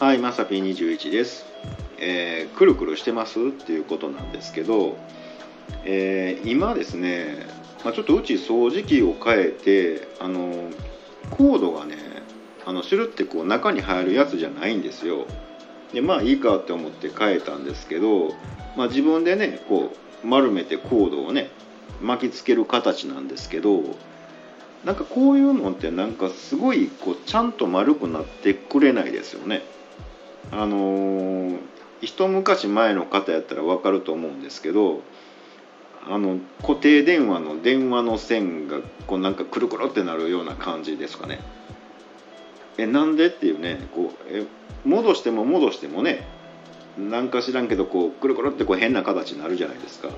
はい、まさぴ21です、えーくるくるしてます？っていうことなんですけど、えー今ですね、まあ、ちょっとうち掃除機を変えてあのコードがねあのシュルってこう中に入るやつじゃないんですよ。でまあいいかって思って変えたんですけど、まあ、自分でねこう丸めてコードをね巻きつける形なんですけどなんかこういうのってなんかすごいこうちゃんと丸くなってくれないですよね。あのー一昔前の方やったら分かると思うんですけどあの固定電話の電話の線がこうなんかくるくるってなるような感じですかね。えなんでっていうねこうえ戻しても戻してもねなんか知らんけどこうくるくるってこう変な形になるじゃないですか。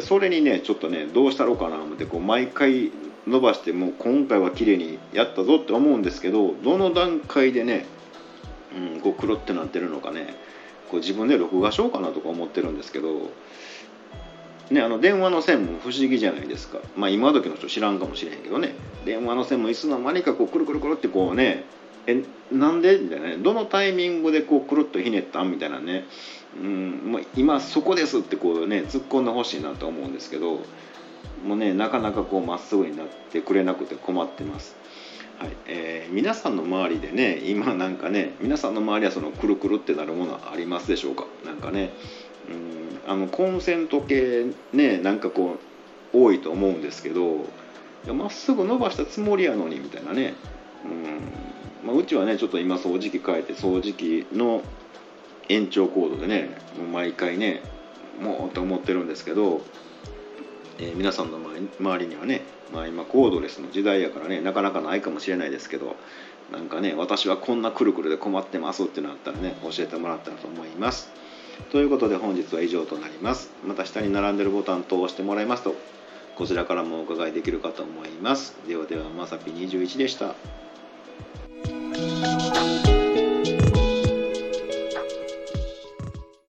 それにねちょっとねどうしたろうかな思ってこう毎回伸ばしてもう今回は綺麗にやったぞって思うんですけどどの段階でね、うん、こうくるってなってるのかね。こう自分で録画しようかなとか思ってるんですけど、ね、あの電話の線も不思議じゃないですか、まあ、今時の人知らんかもしれへんけどね。電話の線もいつの間にかこうくるくるくるってこうね。えなんで？みたいなね。どのタイミングでこうくるっとひねったんみたいなね、うんもう今そこですってこうね突っ込んでほしいなと思うんですけど。もうねなかなかこうまっすぐになってくれなくて困ってます。はいえー皆さんの周りでね今なんかね皆さんの周りはそのくるくるってなるものはありますでしょうか？なんかねうんあのコンセント系ねなんかこう多いと思うんですけどまっすぐ伸ばしたつもりやのにみたいなねうん、まあ、うちはねちょっと今掃除機変えて掃除機の延長コードでねもう毎回ねもうって思ってるんですけどえー皆さんの周りにはね、まあ、今コードレスの時代やからねなかなかないかもしれないですけどなんかね私はこんなくるくるで困ってますっていうのあったらね教えてもらったらと思います。ということで本日は以上となります。また下に並んでるボタンと押してもらいますとこちらからもお伺いできるかと思います。ではではまさぴ21でした。